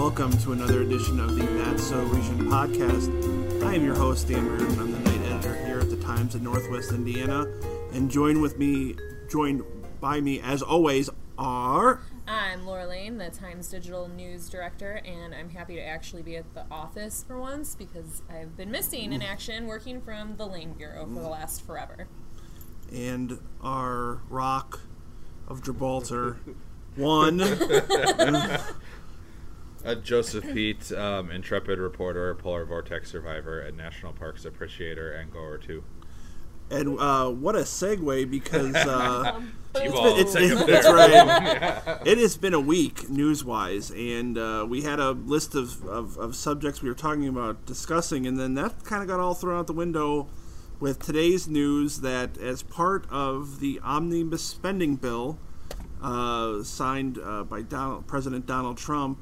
welcome to another edition of the That's So Region podcast. I am your host, Dan Reardon. I'm the night editor here at the Times in Northwest Indiana. And join with me, joined by me as always, are. I'm Laura Lane, the Times Digital News Director, and I'm happy to actually be at the office for once because I've been missing in mm. action working from the Lane Bureau for the mm. last forever. And our Rock of Gibraltar, one. Uh, Joseph Pete, um, intrepid reporter, polar vortex survivor, and national parks appreciator, and goer too. And uh, what a segue because uh, it's been, it's, it's, it that's there. right. It has been a week news wise, and uh, we had a list of, of, of subjects we were talking about discussing, and then that kind of got all thrown out the window with today's news that as part of the omnibus spending bill uh, signed uh, by Donald, President Donald Trump,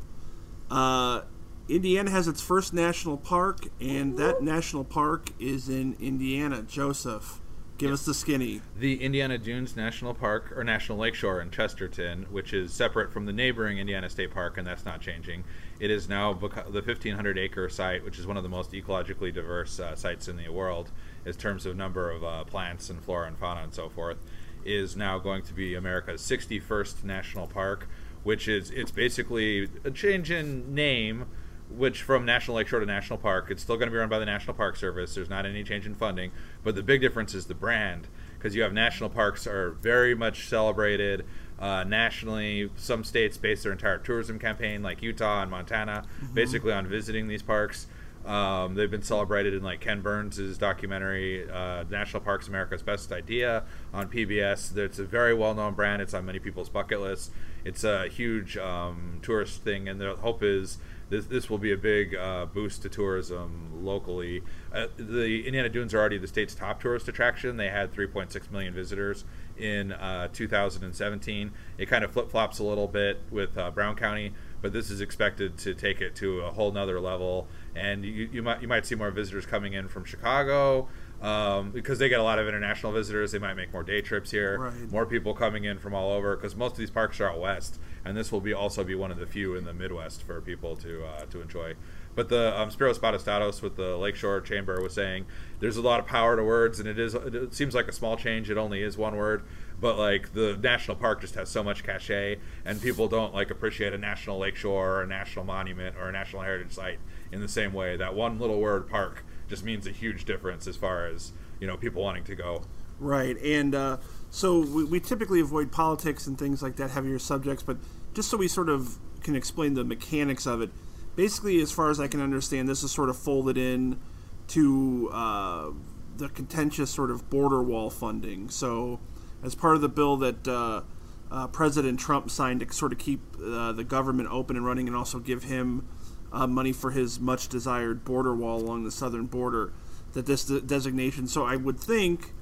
uh, Indiana has its first national park, and that national park is in Indiana. Joseph, give us the skinny. The Indiana Dunes National Park, or National Lakeshore in Chesterton, which is separate from the neighboring Indiana State Park, and that's not changing. It is now the 1,500 acre site, which is one of the most ecologically diverse uh, sites in the world, in terms of number of uh, plants and flora and fauna and so forth, is now going to be America's 61st national park, which is it's basically a change in name which from National Lakeshore to National Park, it's still going to be run by the National Park Service. There's not any change in funding, but the big difference is the brand because you have national parks are very much celebrated uh, nationally. Some states base their entire tourism campaign, like Utah and Montana, basically on visiting these parks. Um, they've been celebrated in like Ken Burns' documentary, uh, National Parks America's Best Idea on PBS. It's a very well known brand. It's on many people's bucket lists. It's a huge um, tourist thing, and the hope is this, this will be a big uh, boost to tourism locally. Uh, the Indiana Dunes are already the state's top tourist attraction. They had 3.6 million visitors in uh, 2017. It kind of flip flops a little bit with uh, Brown County, but this is expected to take it to a whole nother level. And you, you might you might see more visitors coming in from Chicago. Um, because they get a lot of international visitors, they might make more day trips here. Right. More people coming in from all over because most of these parks are out west, and this will be also be one of the few in the Midwest for people to uh, to enjoy. But the um, Speros Batistatos with the Lakeshore Chamber was saying there's a lot of power to words, and it is it seems like a small change. It only is one word, but like the national park just has so much cachet, and people don't like appreciate a national lakeshore or a national monument or a national heritage site in the same way. That one little word park just means a huge difference as far as you know people wanting to go. Right, and uh, so we, we typically avoid politics and things like that, heavier subjects, but just so we sort of can explain the mechanics of it, basically, as far as I can understand, this is sort of folded in to uh, the contentious sort of border wall funding. So, as part of the bill that uh, uh, President Trump signed to sort of keep uh, the government open and running and also give him uh, money for his much desired border wall along the southern border, that this de- designation. So, I would think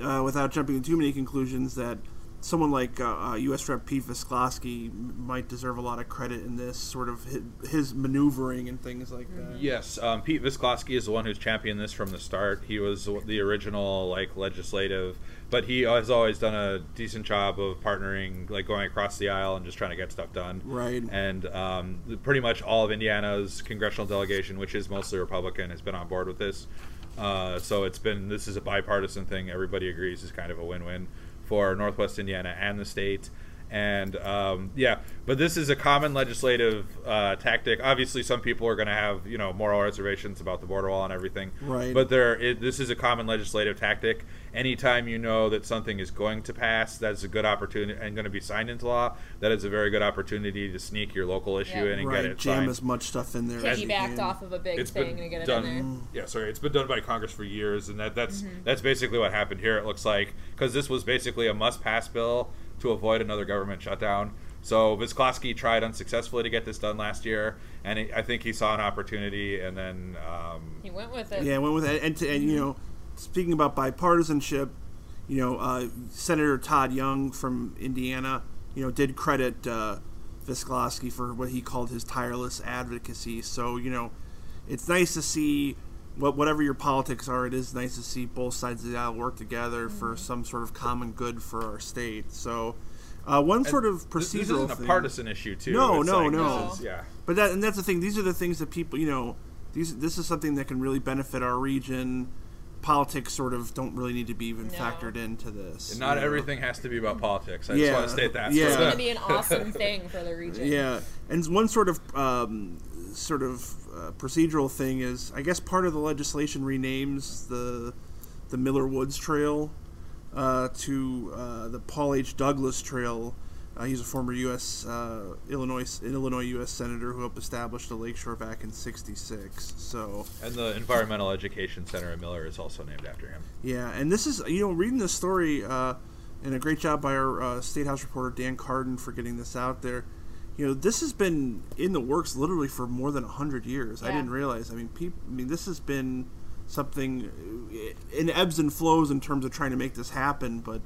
uh, without jumping to too many conclusions, that someone like uh, uh, U.S. Rep. Pete Visclosky might deserve a lot of credit in this sort of his, his maneuvering and things like that. Yes, um, Pete Visclosky is the one who's championed this from the start. He was the original like legislative, but he has always done a decent job of partnering, like going across the aisle and just trying to get stuff done. Right. And um, pretty much all of Indiana's congressional delegation, which is mostly Republican, has been on board with this. Uh, so it's been this is a bipartisan thing. Everybody agrees is kind of a win-win for Northwest Indiana and the state. And um, yeah, but this is a common legislative uh, tactic. Obviously, some people are going to have you know moral reservations about the border wall and everything. Right. But there, it, this is a common legislative tactic. Anytime you know that something is going to pass, that's a good opportunity and going to be signed into law. That is a very good opportunity to sneak your local issue Yeah. in and right, get it jam signed. as much stuff in there. as you Piggybacked off of a big It's thing been to get it done. in there. Yeah, sorry, it's been done by Congress for years, and that that's Mm-hmm. that's basically what happened here. It looks like because this was basically a must-pass bill to avoid another government shutdown. So Visclosky tried unsuccessfully to get this done last year, and he, I think he saw an opportunity, and then um, He went with it. Yeah, went with that. And, to, and you know, speaking about bipartisanship, you know, uh, Senator Todd Young from Indiana, you know, did credit uh, Visclosky for what he called his tireless advocacy. So you know, it's nice to see. What, whatever your politics are, it is nice to see both sides of the aisle work together for some sort of common good for our state. So, Uh, one sort of This, procedural this isn't a thing. partisan issue, too. No, It's no, like, no. This is, yeah. But that and that's the thing. These are the things that people, you know, these this is something that can really benefit our region. Politics sort of don't really need to be even No. factored into this. And not you know? everything has to be about politics. I Yeah. just want to state that. Yeah. It's going to be an awesome thing for the region. Yeah, and one sort of um, sort of uh, procedural thing is, I guess, part of the legislation renames the the Miller Woods Trail uh, to uh, the Paul H. Douglas Trail. Uh, he's a former U.S. Uh, Illinois Illinois U.S. senator who helped establish the lakeshore back in '66. So And the Environmental Education Center in Miller is also named after him. yeah, and this is you know reading this story, uh, and a great job by our uh, State House reporter Dan Carden for getting this out there. You know, this has been in the works literally for more than hundred years. I didn't realize. I mean, peop I mean, this has been something uh, in ebbs and flows in terms of trying to make this happen. But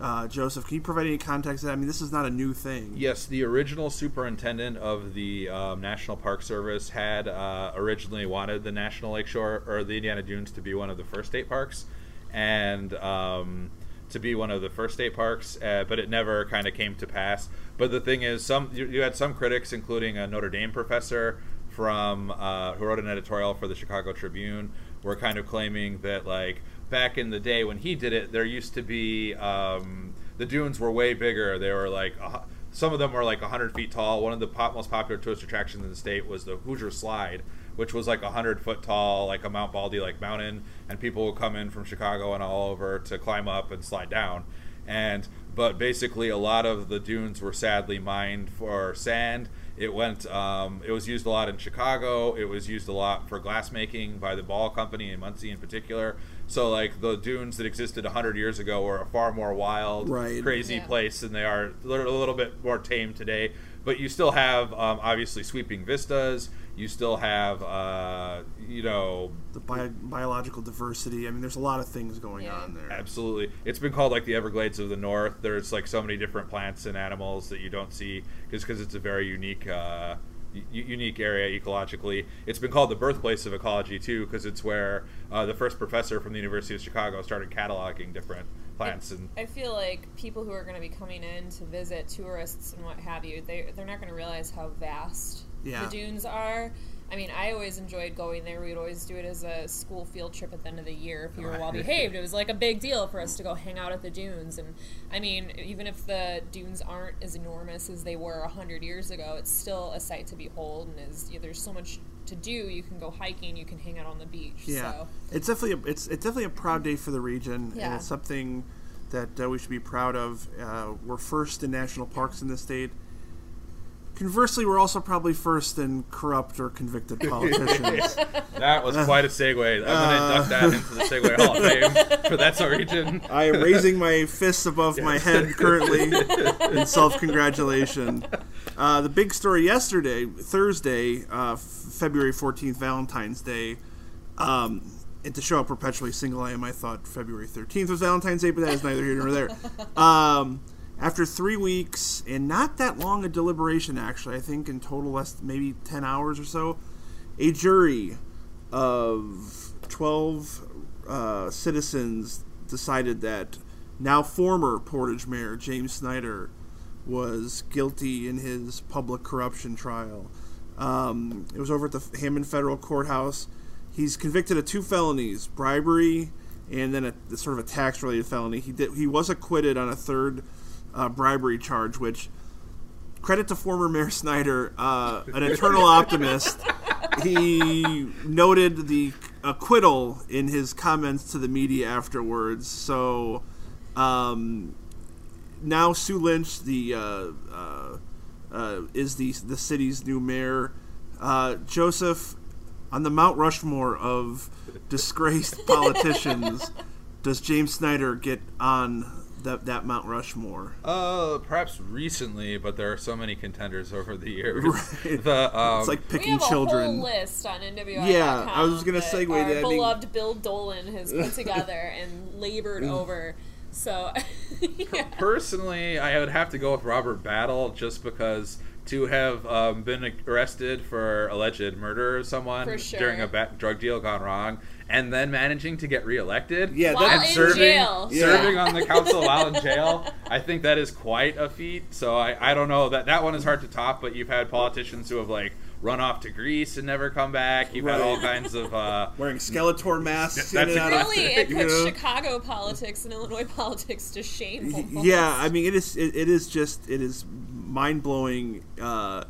uh, Joseph, can you provide any context? I mean, this is not a new thing. Yes, the original superintendent of the um, National Park Service had uh, originally wanted the National Lakeshore or the Indiana Dunes to be one of the first state parks, and um, to be one of the first state parks, uh, but it never kind of came to pass. But the thing is, some you, you had some critics, including a Notre Dame professor from uh, who wrote an editorial for the Chicago Tribune, were kind of claiming that like back in the day when he did it, there used to be um, the dunes were way bigger. They were like hu- some of them were like 100 feet tall. One of the pop, most popular tourist attractions in the state was the Hoosier Slide, which was like 100 foot tall, like a Mount Baldy like mountain, and people would come in from Chicago and all over to climb up and slide down. And but basically, a lot of the dunes were sadly mined for sand. It went. Um, it was used a lot in Chicago. It was used a lot for glass making by the Ball Company in Muncie in particular. So like the dunes that existed 100 years ago were a far more wild, Right. crazy Yeah. place than they are a little, a little bit more tame today. But you still have um, obviously sweeping vistas. You still have uh, you know The bio- biological diversity. I mean, there's a lot of things going Yeah. on there. Absolutely. It's been called like the Everglades of the North. There's like so many different plants and animals that you don't see just because it's a very unique uh, u- unique area ecologically. It's been called the birthplace of ecology too because it's where uh, the first professor from the University of Chicago started cataloging different plants and I feel like people who are going to be coming in to visit tourists and what have you, they they're not going to realize how vast Yeah. the dunes are. I mean, I always enjoyed going there. We'd always do it as a school field trip at the end of the year if you were well behaved. It was like a big deal for us to go hang out at the dunes. And I mean, even if the dunes aren't as enormous as they were a hundred years ago, it's still a sight to behold. And is yeah, there's so much to do. You can go hiking. You can hang out on the beach. Yeah, So it's definitely a, it's it's definitely a proud day for the region, and Yeah. it's something that uh, we should be proud of. Uh, we're first in national parks in the state. Conversely, we're also probably first in corrupt or convicted politicians. that was quite a segue. I'm gonna induct that into the Segway Hall of Fame for that's our region. I am raising my fists above my head currently in self congratulation. Uh, the big story yesterday, Thursday, uh, February 14th, Valentine's Day. Um, and to show up perpetually single, I am. I thought February 13th was Valentine's Day, but that is neither here nor there. Um, after three weeks and not that long a deliberation, actually, I think in total less maybe 10 hours or so, a jury of 12 uh, citizens decided that now former Portage Mayor James Snyder was guilty in his public corruption trial. Um, it was over at the Hammond Federal Courthouse. He's convicted of two felonies: bribery and then a sort of a tax-related felony. He did. He was acquitted on a third uh, bribery charge, which credit to former Mayor Snyder, uh, an eternal optimist. He noted the acquittal in his comments to the media afterwards. So um, now Sue Lynch, the uh, uh, uh, is the the city's new mayor. Uh, Joseph, on the Mount Rushmore of disgraced politicians, does James Snyder get on that that Mount Rushmore? Uh, perhaps recently, but there are so many contenders over the years. Right. The, um, It's like we picking have a children. whole list on NWI. Yeah, I was just gonna segue to our that, I mean- beloved Bill Dolan has put together and labored Mm. over. So, yeah. Personally, I would have to go with Robert Battle just because to have um, been arrested for alleged murder of someone sure. during a ba- drug deal gone wrong, and then managing to get reelected. Yeah, While and in serving, jail. Yeah. serving on the council while in jail. I think that is quite a feat. So I, I don't know that that one is hard to top. But you've had politicians who have like run off to Greece and never come back. You've had all kinds of. Uh, Wearing Skeletor masks. That's in and out of- Really, it you puts know? Chicago politics and Illinois politics to shame. almost. Yeah, I mean, it is. It, it is just. It is mind blowing uh,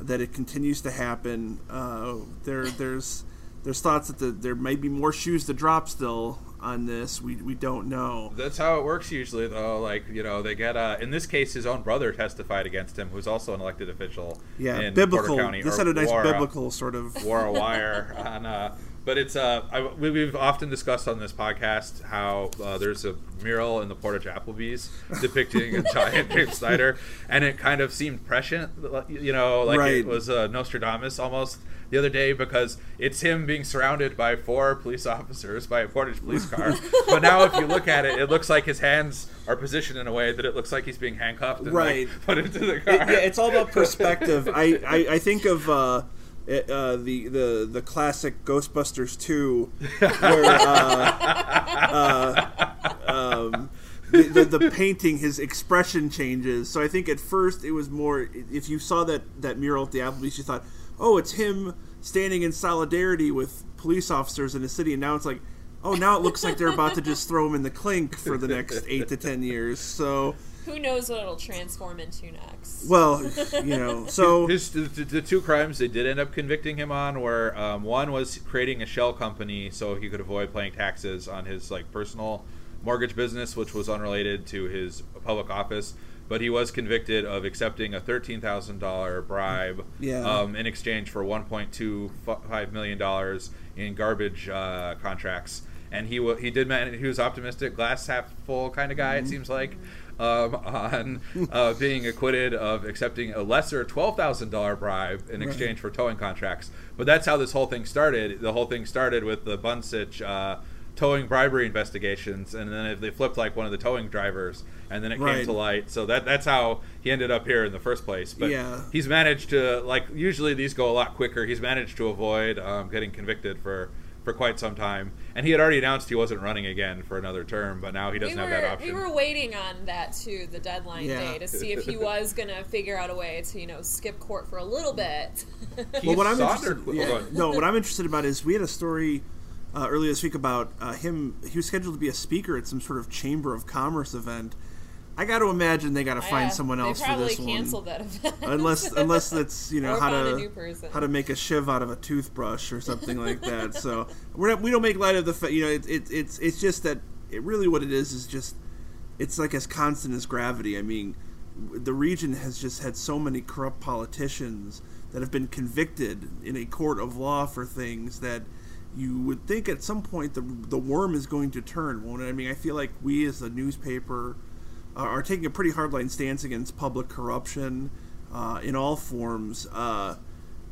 that it continues to happen. Uh, there, there's, there's thoughts that the, there may be more shoes to drop still on this. We, we don't know. That's how it works usually, though. Like you know, they get uh, in this case, his own brother testified against him, who's also an elected official. Yeah, biblical. County, this had a nice wore a- biblical sort of. wore a wire on. Uh, but it's uh, I, we, we've often discussed on this podcast how uh, there's a mural in the Portage Applebee's depicting a giant James Snyder, and it kind of seemed prescient, you know, like Right. it was uh, Nostradamus almost the other day because it's him being surrounded by four police officers by a Portage police car. but now, if you look at it, it looks like his hands are positioned in a way that it looks like he's being handcuffed and Right. like, put into the car. It- yeah, it's all about perspective. I, I, I think of uh, it, uh, the the the classic Ghostbusters two, where uh, uh, um, the, the, the painting, his expression changes. So I think at first it was more. If you saw that that mural at the Applebee's, you thought, oh, it's him standing in solidarity with police officers in the city, and now it's like. Oh, now it looks like they're about to just throw him in the clink for the next eight to ten years. So, Who knows what it'll transform into next? well, you know, so His, the, the, the two crimes they did end up convicting him on were um, one was creating a shell company so he could avoid paying taxes on his like personal mortgage business, which was unrelated to his public office. But he was convicted of accepting a thirteen thousand dollar bribe Yeah. um, in exchange for one point two five million dollars in garbage uh, contracts. And he wa he did man he was optimistic, glass half full kind of guy. It seems like um, on uh, being acquitted of accepting a lesser twelve thousand dollar bribe in exchange for towing contracts. But that's how this whole thing started. The whole thing started with the Bunsich uh, towing bribery investigations, and then if they flipped like one of the towing drivers, and then it came to light. So that that's how he ended up here in the first place. But Yeah. he's managed to like usually these go a lot quicker. He's managed to avoid um, getting convicted for. For quite some time, and he had already announced he wasn't running again for another term, but now he doesn't we have that option. We were waiting on that too, the deadline Yeah. day, to see if he was gonna figure out a way to, you know, skip court for a little bit. Well, what I'm Saundered- interested, oh, yeah, go no, what I'm interested about is we had a story uh, earlier this week about uh, him. He was scheduled to be a speaker at some sort of chamber of commerce event. I got to imagine they got to find Yeah, someone else for this canceled one. that event. Unless, unless that's you know how to how to make a shiv out of a toothbrush or something like that. So we're not, we don't make light of the fact. You know, it, it, it's it's just that it really what it is is just it's like as constant as gravity. I mean, the region has just had so many corrupt politicians that have been convicted in a court of law for things that you would think at some point the the worm is going to turn, won't it? I mean, I feel like we as a newspaper are, are taking a pretty hardline stance against public corruption uh, in all forms. Uh,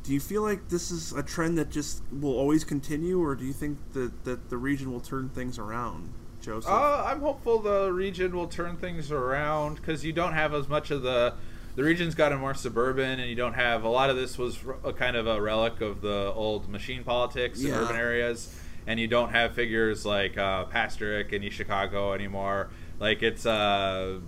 do you feel like this is a trend that just will always continue, or do you think that, that the region will turn things around, Joseph? Uh, I'm hopeful the region will turn things around because you don't have as much of the. The region's gotten more suburban, and you don't have a lot of this was a kind of a relic of the old machine politics in Yeah. urban areas, and you don't have figures like uh, Pastrick in East Chicago anymore. Like it's uh,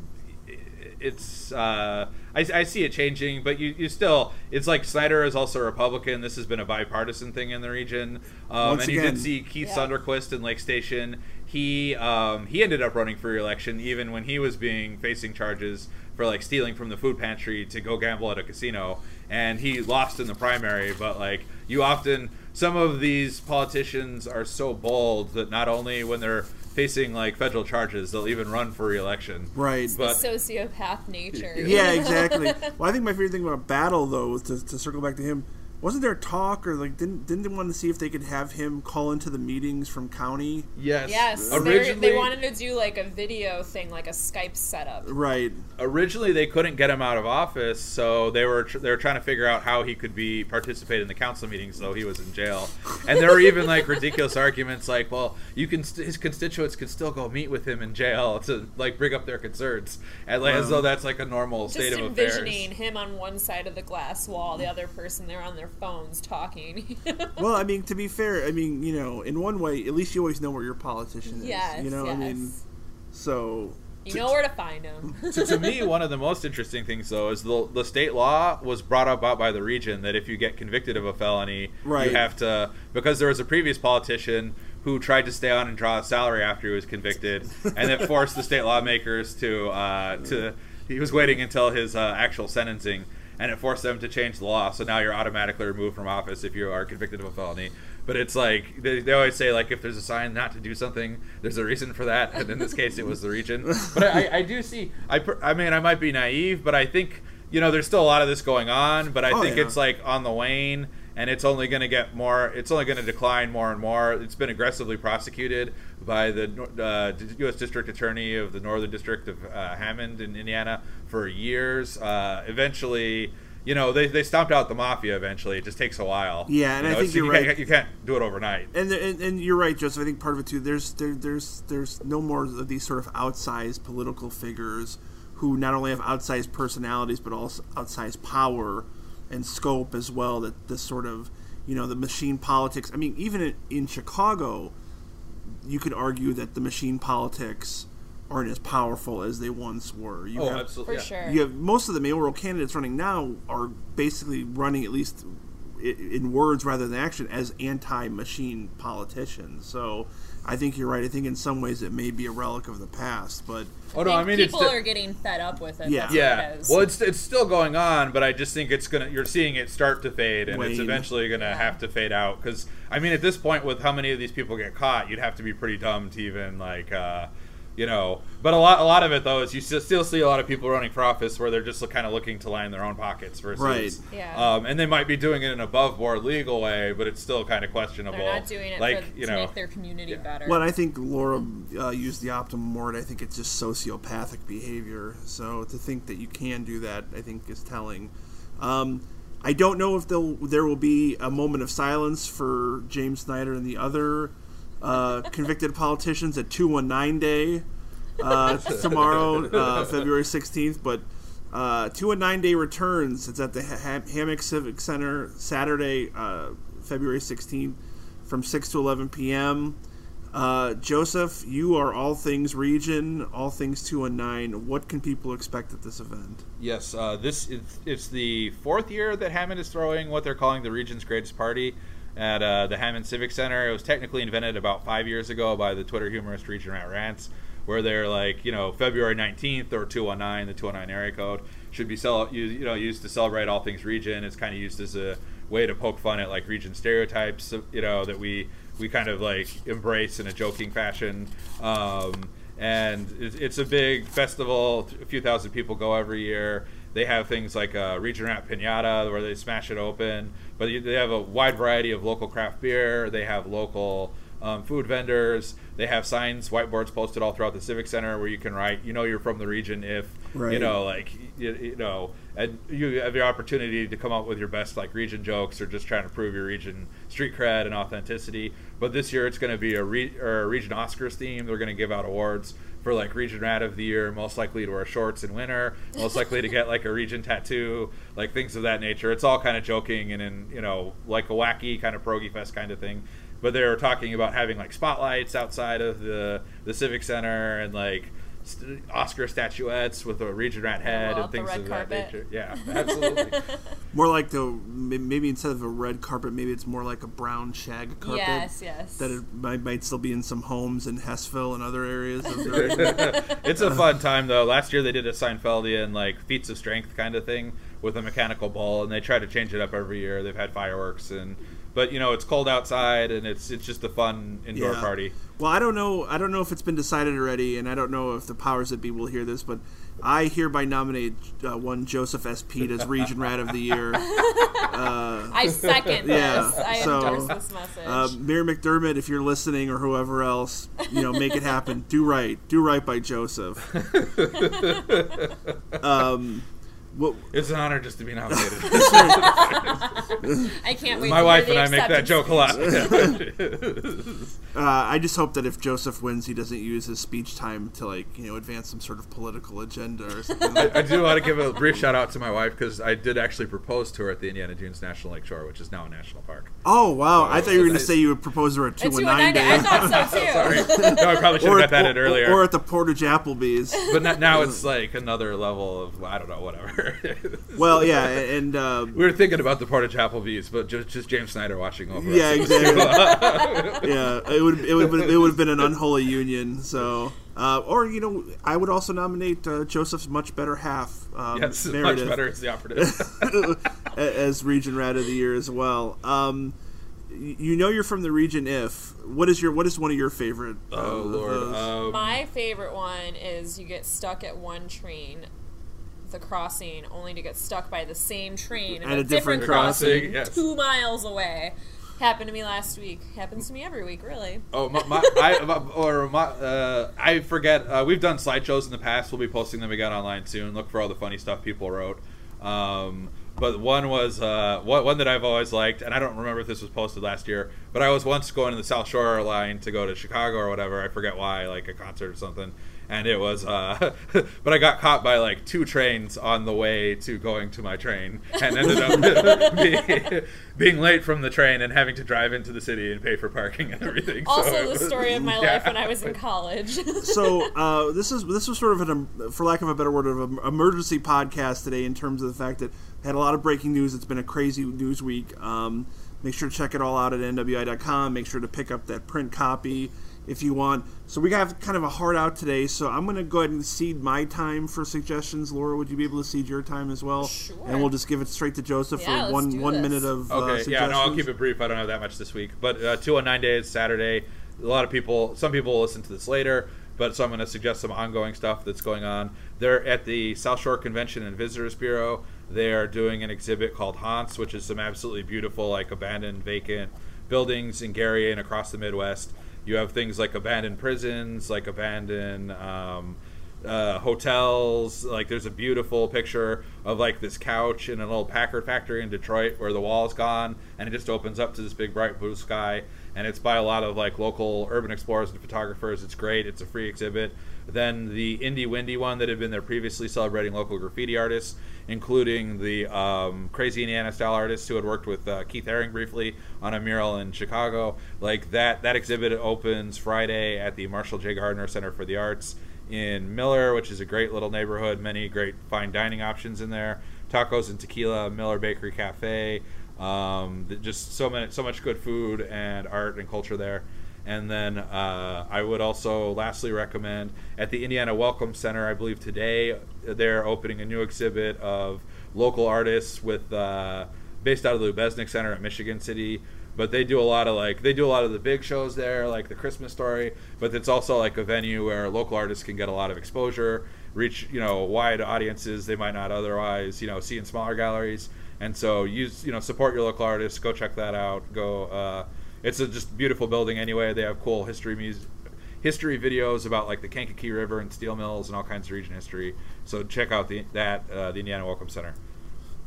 it's uh, I, I see it changing, but you, you still it's like Snyder is also a Republican. This has been a bipartisan thing in the region, um, Once and you did see Keith Yeah. Soderquist in Lake Station. He um, he ended up running for re-election even when he was being facing charges for like stealing from the food pantry to go gamble at a casino, and he lost in the primary. But like you often, some of these politicians are so bold that not only when they're facing like federal charges, they'll even run for re-election. right. But sociopath nature. yeah, exactly. Well, I think my favorite thing about Battle, though, was to, to circle back to him, wasn't there talk or like didn't didn't they want to see if they could have him call into the meetings from county? Yes. Yes, they Originally, they wanted to do like a video thing, like a Skype setup. Right. originally they couldn't get him out of office, so they were tr- they were trying to figure out how he could be participate in the council meetings though he was in jail. And there were even like ridiculous arguments like, well, you can st- his constituents could still go meet with him in jail to like bring up their concerns, and like, as though that's like a normal Just state of Just envisioning him on one side of the glass wall, the other person there on their phones talking. Well, I mean, to be fair, I mean, you know, in one way, at least you always know where your politician is. yes, You know, yes. I mean, so you know where to find him. to, to me, one of the most interesting things, though, is the the state law was brought about by the region that if you get convicted of a felony, Right. you have to because there was a previous politician who tried to stay on and draw a salary after he was convicted, and it forced the state lawmakers to uh, to he was waiting until his uh, actual sentencing. And it forced them to change the law, so now you're automatically removed from office if you are convicted of a felony. But it's like they, they always say, like if there's a sign not to do something, there's a reason for that. And in this case, it was the region. But I, I do see. I I mean, I might be naive, but I think you know there's still a lot of this going on. But I Oh, think yeah. it's like on the wane, and it's only going to get more. It's only going to decline more and more. It's been aggressively prosecuted by the uh, U.S. District Attorney of the Northern District of uh, Hammond in Indiana for years. Uh, eventually. You know, they, they stomped out the mafia eventually. It just takes a while. Yeah, and You I think you're you right. Can't, you can't do it overnight. and, and and you're right, Joseph. I think part of it too. There's there, there's there's no more of these sort of outsized political figures who not only have outsized personalities but also outsized power and scope as well. That this sort of you know the machine politics. I mean, even in, in Chicago, you could argue that the machine politics aren't as powerful as they once were. You Oh, have, absolutely. For yeah. sure. you have most of the mayoral candidates running now are basically running at least i- in words rather than action as anti-machine politicians. So I think you're right. I think in some ways it may be a relic of the past, but Oh no, I mean people di- are getting fed up with it. Yeah. That's yeah. What it is. Well, it's it's still going on, but I just think it's gonna. You're seeing it start to fade, and it's eventually gonna Yeah. have to fade out. Because I mean, at this point, with how many of these people get caught, you'd have to be pretty dumb to even like. Uh, you know, but a lot, a lot of it though is you still, still see a lot of people running for office where they're just kind of looking to line their own pockets versus, Right. Yeah. um, and they might be doing it in an above board legal way, but it's still kind of questionable. They're not doing it like for, you to know, make their community yeah. better. well, I think Laura uh, used the optimum word. I think it's just sociopathic behavior. So to think that you can do that, I think, is telling. Um, I don't know if there'll, there will be a moment of silence for James Snyder and the other uh, convicted politicians at 219 Day uh, tomorrow, uh, February 16th. But uh, 219 Day returns. It's at the ha- Hammond Civic Center Saturday, uh, February 16th from 6 to 11 p.m. Uh, Joseph, you are all things region, all things 219. What can people expect at this event? Yes, this is it's the fourth year that Hammond is throwing what they're calling the region's greatest party at uh, the Hammond Civic Center. It was technically invented about five years ago by the Twitter humorist Region Rat Rants, where they're like, you know, February 19th or 219, the 219 area code should be you, you know used to celebrate all things region. It's kind of used as a way to poke fun at like region stereotypes, you know, that we we kind of like embrace in a joking fashion. Um, and it's a big festival. A few thousand people go every year. They have things like a Region Rat Pinata where they smash it open, but they have a wide variety of local craft beer. They have local um, food vendors. They have signs, whiteboards posted all throughout the Civic Center where you can write, you know, you're from the region if, you know, like, you, you know, and you have the opportunity to come up with your best, like, region jokes or just trying to prove your region street cred and authenticity. But this year it's going to be a, re- a region Oscars theme. They're going to give out awards for like region rat of the year, most likely to wear shorts in winter, most likely to get like a region tattoo, like things of that nature. It's all kind of joking and in you know like a wacky kind of proggy fest kind of thing. But they were talking about having like spotlights outside of the the civic center and like st- Oscar statuettes with a region rat head Well, and things red of carpet. that nature. Yeah, absolutely. More like the maybe instead of a red carpet, maybe it's more like a brown shag carpet. yes, yes. That it might, might still be in some homes in Hessville and other areas. Of the, it's a uh. fun time though. Last year they did a Seinfeldian like feats of strength kind of thing with a mechanical ball, and they try to change it up every year. They've had fireworks and but you know it's cold outside and it's it's just a fun indoor Yeah. party. Well, I don't know. I don't know if it's been decided already, and I don't know if the powers that be will hear this, but I hereby nominate uh, one Joseph S. Pete as Region Rat of the Year. I second Yeah, this. I so, endorse this message. Uh, Mayor McDermott, if you're listening, or whoever else, you know, make it happen. Do right. Do right by Joseph. um, what, It's an honor just to be nominated. I can't wait. My to wife and I make that acceptance joke a lot. uh, I just hope that if Joseph wins, he doesn't use his speech time to like you know advance some sort of political agenda or something. like I do want to give a brief shout out to my wife because I did actually propose to her at the Indiana Dunes National Lake Shore, which is now a national park. Oh wow! I thought you were going to say you would propose her at two It's one 219 I thought so too. Sorry, no, I probably should have got that in or, earlier. or at the Portage Applebee's. but not, now it's like another level of I don't know, whatever. Well, yeah, and uh, we were thinking about the part of Chapel Applebee's, but just, just James Snyder watching over. yeah, us. exactly. yeah, it would it would it would have been an unholy union. So, uh, or you know, I would also nominate uh, Joseph's much better half, um, Yes, much better is the operative. as Region Rat of the Year as well. Um, you know, you're from the region. If what is your what is one of your favorite? uh, oh lord. those? Um, My favorite one is you get stuck at one train, the crossing, only to get stuck by the same train At a different crossing, yes. two miles away. Happened to me last week. Happens to me every week, really. Oh, my, my, I, my, or my, uh, I forget. Uh, we've done slideshows in the past. We'll be posting them again online soon. Look for all the funny stuff people wrote. Um, but one was uh, one, one that I've always liked, and I don't remember if this was posted last year. But I was once going to the South Shore line to go to Chicago or whatever. I forget why, like a concert or something. And it was, uh, but I got caught by like two trains on the way to going to my train, and ended up being, being late from the train and having to drive into the city and pay for parking and everything. So Also, it the was- story of my yeah. life when I was in college. so uh, this is this was sort of an, um, for lack of a better word, of an emergency podcast today in terms of the fact that we had a lot of breaking news. It's been a crazy news week. Um, make sure to check it all out at nwi.com. Make sure to pick up that print copy if you want. So we have kind of a hard out today. So I'm going to go ahead and cede my time for suggestions. Laura, would you be able to cede your time as well? Sure. And we'll just give it straight to Joseph Yeah, for one one this. minute of uh, Okay, yeah, no, I'll keep it brief. I don't have that much this week, but uh, two on nine days Saturday. A lot of people, some people will listen to this later, but so I'm going to suggest some ongoing stuff that's going on. They're at the South Shore Convention and Visitors Bureau. They are doing an exhibit called Haunts, which is some absolutely beautiful, like abandoned, vacant buildings in Gary and across the Midwest. You have things like abandoned prisons, like abandoned. Um, uh, hotels. Like there's a beautiful picture of like this couch in an old Packard factory in Detroit where the wall's gone and it just opens up to this big bright blue sky. And it's by a lot of like local urban explorers and photographers. It's great. It's a free exhibit. Then the Indie Windy one that had been there previously, celebrating local graffiti artists, including the um, Crazy Indiana style artists who had worked with uh, Keith Haring briefly on a mural in Chicago. Like that, that exhibit opens Friday at the Marshall J. Gardner Center for the Arts in Miller, which is a great little neighborhood. Many great fine dining options in there. Tacos and tequila, Miller Bakery Cafe. Um, just so many, so much good food and art and culture there. And then uh, I would also lastly recommend at the Indiana Welcome Center. I believe today they're opening a new exhibit of local artists with uh, based out of the Lubeznik Center at Michigan City but they do a lot of like they do a lot of the big shows there like the christmas story but it's also like a venue where local artists can get a lot of exposure reach you know wide audiences they might not otherwise you know see in smaller galleries and so use you know support your local artists go check that out go uh, it's a just beautiful building anyway they have cool history music history videos about like the kankakee river and steel mills and all kinds of region history so check out the that uh, the indiana welcome center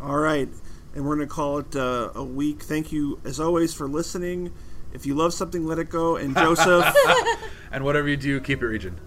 All right, and we're going to call it uh, a week. Thank you, as always, for listening. If you love something, let it go. And Joseph, and whatever you do keep it region